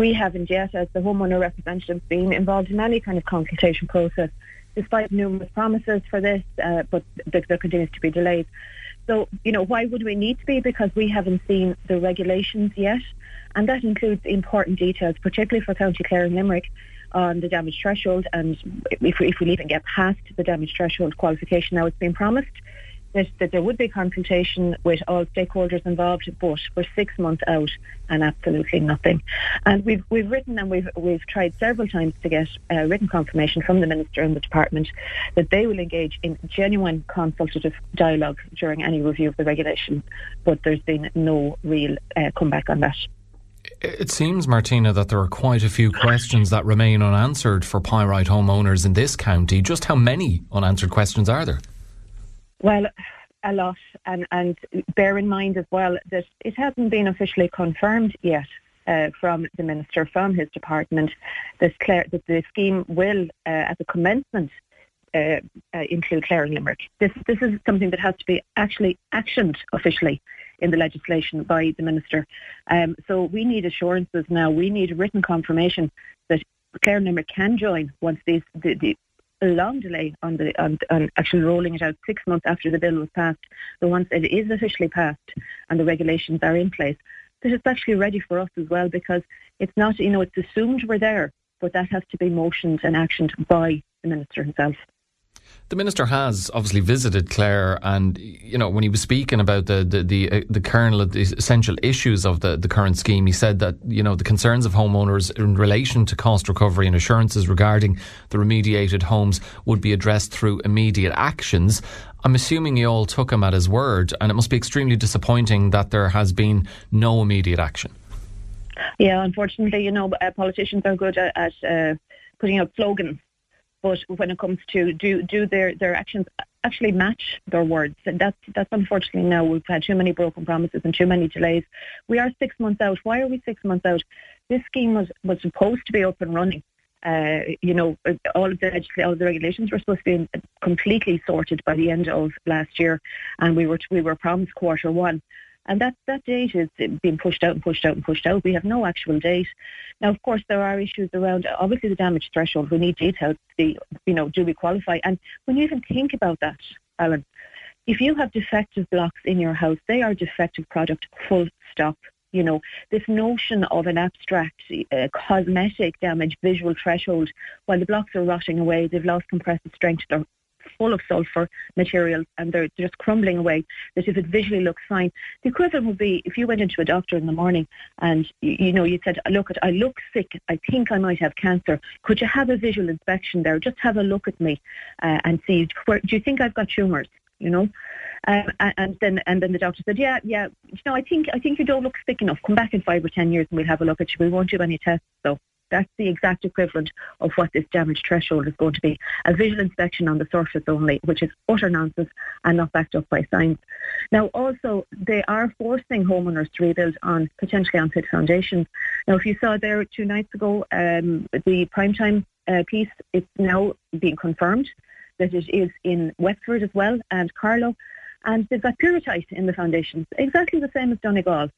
we haven't yet, as the homeowner representative, been involved in any kind of consultation process, despite numerous promises for this, uh, but there, there continues to be delays. So, you know, why would we need to be? Because we haven't seen the regulations yet, and that includes important details, particularly for County Clare and Limerick, on the damage threshold. And if we, if we even get past the damage threshold qualification, now it's been promised that, that there would be consultation with all stakeholders involved, but we're six months out and absolutely nothing. And we've we've written and we've we've tried several times to get uh, written confirmation from the minister and the department that they will engage in genuine consultative dialogue during any review of the regulation, but there's been no real uh, comeback on that. It seems, Martina, that there are quite a few questions that remain unanswered for pyrite homeowners in this county. Just how many unanswered questions are there? Well, a lot, and and bear in mind as well that it hasn't been officially confirmed yet uh, from the minister, from his department, that, Clare, that the scheme will, uh, at the commencement, uh, uh, include Clare and Limerick. This this is something that has to be actually actioned officially in the legislation by the minister. Um, so we need assurances now. We need written confirmation that Clare and Limerick can join once these the, the a long delay on the on, on, actually rolling it out six months after the bill was passed. So once it is officially passed and the regulations are in place, that it's actually ready for us as well because it's not you know it's assumed we're there, but that has to be motioned and actioned by the minister himself. The minister has obviously visited Clare, and you know when he was speaking about the the the, uh, the kernel of the essential issues of the, the current scheme, he said that you know the concerns of homeowners in relation to cost recovery and assurances regarding the remediated homes would be addressed through immediate actions. I'm assuming you all took him at his word, and it must be extremely disappointing that there has been no immediate action. Yeah, unfortunately, you know, uh, politicians are good at, at uh, putting out slogans but when it comes to do do their their actions actually match their words, and that's that's unfortunately now we've had too many broken promises and too many delays. We are six months out. Why are we six months out? This scheme was was supposed to be up and running. Uh, you know, all of the all of the regulations were supposed to be completely sorted by the end of last year, and we were we were promised quarter one. And that, that date is being pushed out and pushed out and pushed out. We have no actual date. Now, of course, there are issues around, obviously, the damage threshold. We need details to see, you know, do we qualify? And when you even think about that, Alan, if you have defective blocks in your house, they are defective product, full stop. You know, this notion of an abstract uh, cosmetic damage visual threshold, while the blocks are rotting away, they've lost compressive strength, they're full of sulfur materials and they're just crumbling away, that if it visually looks fine, the equivalent would be if you went into a doctor in the morning and, you, you know, you said, look, I look sick, I think I might have cancer. Could you have a visual inspection there? Just have a look at me uh, and see, where, do you think I've got tumours? You know, um, and then and then the doctor said, yeah, yeah, you know, I think I think you don't look sick enough. Come back in five or ten years and we'll have a look at you. We won't do any tests. So that's the exact equivalent of what this damage threshold is going to be. A visual inspection on the surface only, which is utter nonsense and not backed up by science. Now, also, they are forcing homeowners to rebuild on potentially unfit foundations. Now, if you saw there two nights ago, um, the primetime uh, piece, it's now being confirmed that it is in Wexford as well and Carlow. And they've got pyrrhotite in the foundations, exactly the same as Donegal.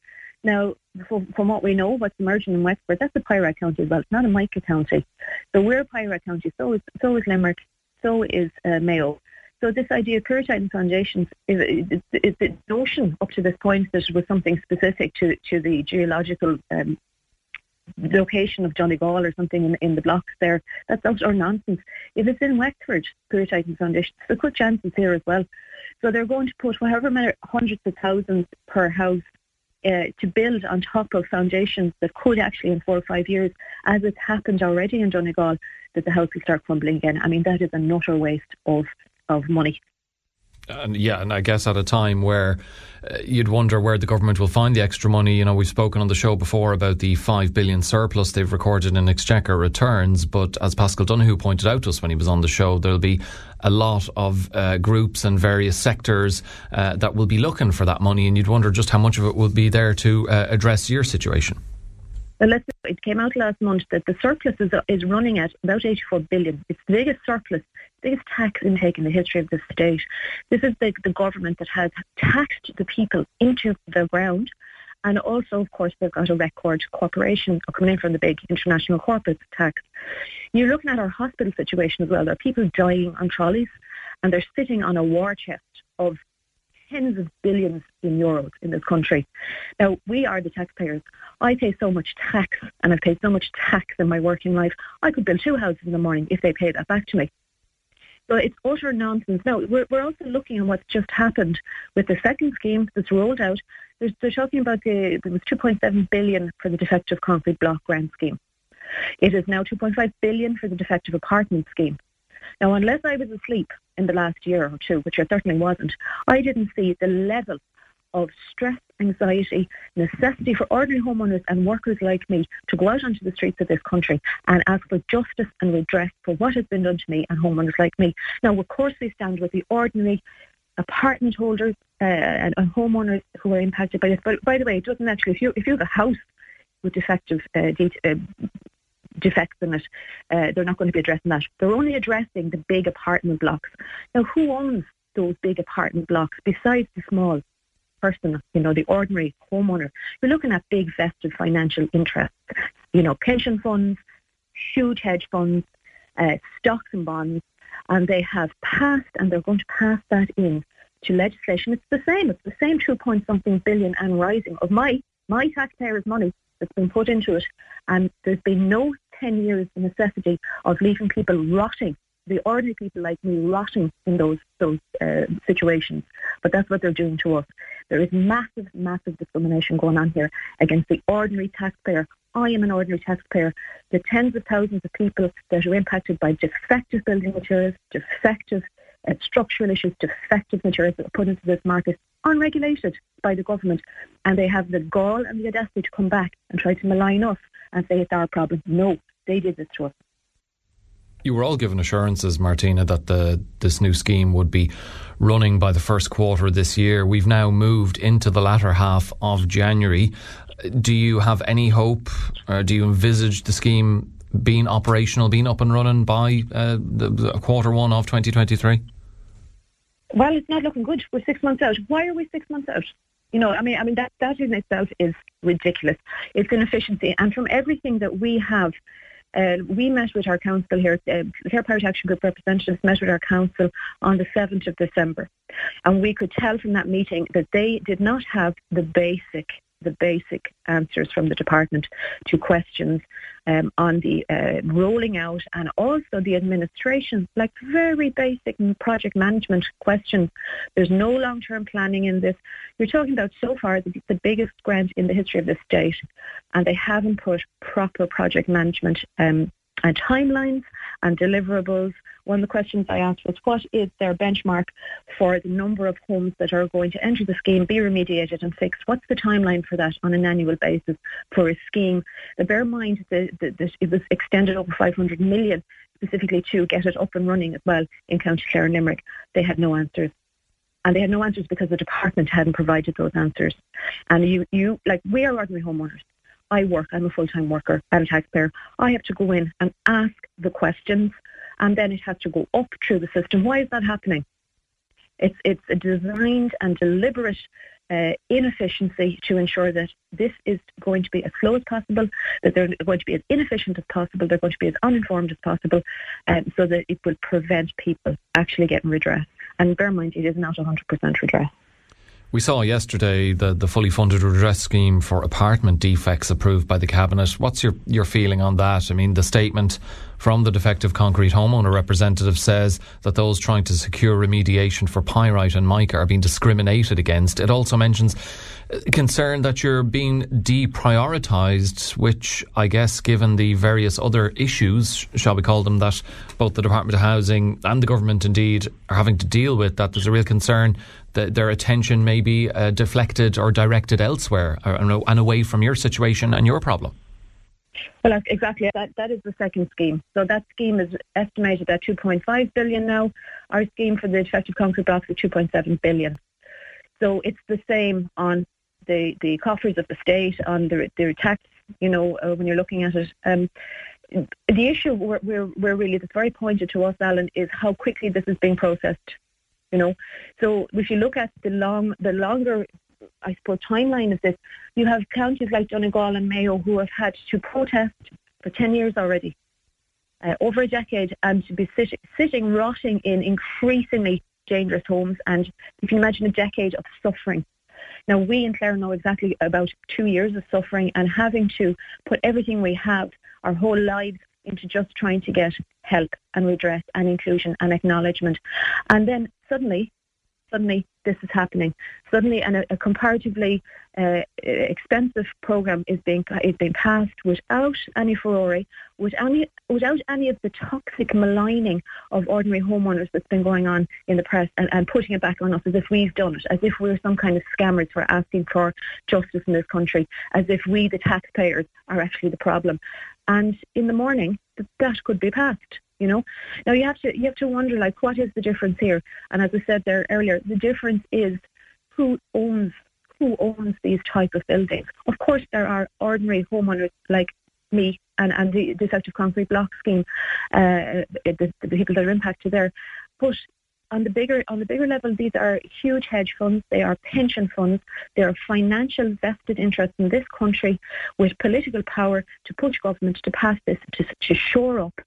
Now, from, from what we know, what's emerging in Wexford, that's a Pyrite County as well. It's not a Mica County. So we're a Pyrite County. So is, so is Limerick. So is uh, Mayo. So this idea of pyrrhotite foundations is, is, is, the notion up to this point that it was something specific to, to the geological um, location of Donegal or something in, in the blocks there. That's utter nonsense. If it's in Wexford, pyrrhotite foundations, there's good chance it's here as well. So they're going to put however many hundreds of thousands per house uh, to build on top of foundations that could actually, in four or five years, as it's happened already in Donegal, that the house will start crumbling again. I mean, that is an utter waste of, of money. And yeah, and I guess at a time where uh, you'd wonder where the government will find the extra money. You know, we've spoken on the show before about the five billion surplus they've recorded in exchequer returns, but as Paschal Donohoe pointed out to us when he was on the show, there'll be a lot of uh, groups and various sectors uh, that will be looking for that money, and you'd wonder just how much of it will be there to uh, address your situation. It came out last month that the surplus is, is running at about 84 billion. It's the biggest surplus, biggest tax intake in the history of the state. This is the, the government that has taxed the people into the ground And also, of course, they've got a record corporation coming in from the big international corporate tax. You're looking at our hospital situation as well. There are people dying on trolleys and they're sitting on a war chest of tens of billions in euros in this country. Now, we are the taxpayers. I pay so much tax and I've paid so much tax in my working life. I could build two houses in the morning if they pay that back to me. So it's utter nonsense. Now, we're, we're also looking at what's just happened with the second scheme that's rolled out. There's, they're talking about the, it was 2.7 billion for the defective concrete block grant scheme. It is now 2.5 billion for the defective apartment scheme. Now, unless I was asleep in the last year or two, which I certainly wasn't, I didn't see the level of stress, anxiety, necessity for ordinary homeowners and workers like me to go out onto the streets of this country and ask for justice and redress for what has been done to me and homeowners like me. Now, of course, we stand with the ordinary apartment holders uh, and, and, homeowners who are impacted by this. But by the way, it doesn't actually, if you, if you have a house with defective uh, de- uh, defects in it, uh, they're not going to be addressing that. They're only addressing the big apartment blocks. Now, who owns those big apartment blocks besides the small person, you know, the ordinary homeowner? You're looking at big vested financial interests, you know, pension funds, huge hedge funds, uh, stocks and bonds, and they have passed and they're going to pass that in to legislation. It's the same. It's the same two point something billion and rising of my my taxpayers' money that's been put into it, and there's been no 10 years necessity of leaving people rotting, the ordinary people like me rotting in those those uh, situations. But that's what they're doing to us. There is massive, massive discrimination going on here against the ordinary taxpayer. I am an ordinary taxpayer. The tens of thousands of people that are impacted by defective building materials, defective uh, structural issues, defective materials that are put into this market, unregulated by the government, and they have the gall and the audacity to come back and try to malign us and say it's our problem. No, they did this to us. You were all given assurances, Martina, that the this new scheme would be running by the first quarter of this year. We've now moved into the latter half of January. Do you have any hope, or do you envisage the scheme being operational, being up and running by uh, the, the quarter one of 2023? Well, it's not looking good. We're six months out. Why are we six months out? You know, I mean, I mean that that in itself is ridiculous. It's inefficiency, and from everything that we have. Uh, we met with our council here, uh, Clare Pyrite Action Group representatives met with our council on the 7th of December. And we could tell from that meeting that they did not have the basic the basic answers from the department to questions um, on the uh, rolling out and also the administration, like very basic project management questions. There's no long-term planning in this. You're talking about so far the, the biggest grant in the history of the state, and they haven't put proper project management um, and timelines and deliverables. One of the questions I asked was what is their benchmark for the number of homes that are going to enter the scheme, be remediated and fixed? What's the timeline for that on an annual basis for a scheme? Now, bear in mind that, that, that it was extended over 500 million specifically to get it up and running as well in County Clare and Limerick. They had no answers and they had no answers because the department hadn't provided those answers. And you, you like we are ordinary homeowners. I work, I'm a full-time worker, I'm a taxpayer. I have to go in and ask the questions and then it has to go up through the system. Why is that happening? It's, it's a designed and deliberate uh, inefficiency to ensure that this is going to be as slow as possible, that they're going to be as inefficient as possible, they're going to be as uninformed as possible, um, so that it will prevent people actually getting redress. And bear in mind, it is not 100% redress. We saw yesterday the, the fully funded redress scheme for apartment defects approved by the Cabinet. What's your, your feeling on that? I mean, the statement from the defective concrete homeowner representative says that those trying to secure remediation for pyrite and mica are being discriminated against. It also mentions concern that you're being deprioritised, which I guess, given the various other issues, shall we call them that, both the Department of Housing and the government indeed are having to deal with, that there's a real concern that their attention may be uh, deflected or directed elsewhere and away from your situation and your problem. Well, exactly. That that is the second scheme. So that scheme is estimated at 2.5 billion now. Our scheme for the defective concrete blocks is 2.7 billion. So it's the same on the, the coffers of the state, on the, the tax. You know, uh, when you're looking at it. Um, the issue we're, we're, we're really that's very pointed to us, Alan, is how quickly this is being processed you know. So if you look at the long, the longer I suppose, timeline of this, you have counties like Donegal and Mayo who have had to protest for 10 years already, uh, over a decade, and to be sit- sitting, rotting in increasingly dangerous homes. And you can imagine a decade of suffering. Now, we in Clare know exactly about two years of suffering and having to put everything we have, our whole lives, into just trying to get help and redress and inclusion and acknowledgement. And then suddenly, suddenly this is happening. Suddenly, and a, a comparatively uh, expensive program is being is being passed without any furore, without any without any of the toxic maligning of ordinary homeowners that's been going on in the press, and, and putting it back on us as if we've done it, as if we're some kind of scammers for asking for justice in this country, as if we, the taxpayers, are actually the problem. And in the morning, that could be passed you know now you have to you have to wonder like what is the difference here and as i said there earlier the difference is who owns who owns these type of buildings of course there are ordinary homeowners like me and, and the, of concrete block scheme uh, the, the people that are impacted there but on the bigger on the bigger level, these are huge hedge funds. They are pension funds. They are financial vested interests in this country with political power to push government to pass this to, to shore up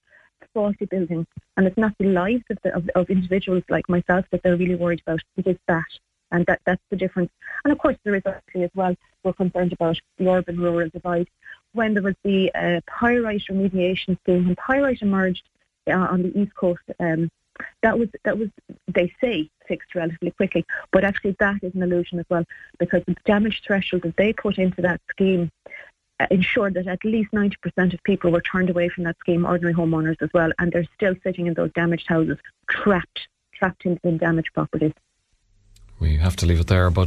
faulty buildings. And it's not the lives of, the, of, of individuals like myself that they're really worried about. It is that. And that, that's the difference. And of course, there is actually as well, we're concerned about the urban rural divide. When there was the uh, pyrite remediation scheme, when pyrite emerged uh, on the east coast, um, that was that was they say fixed relatively quickly, but actually that is an illusion as well because the damage threshold that they put into that scheme ensured that at least 90% of people were turned away from that scheme, ordinary homeowners as well, and they're still sitting in those damaged houses, trapped, trapped in, in damaged properties. We have to leave it there, but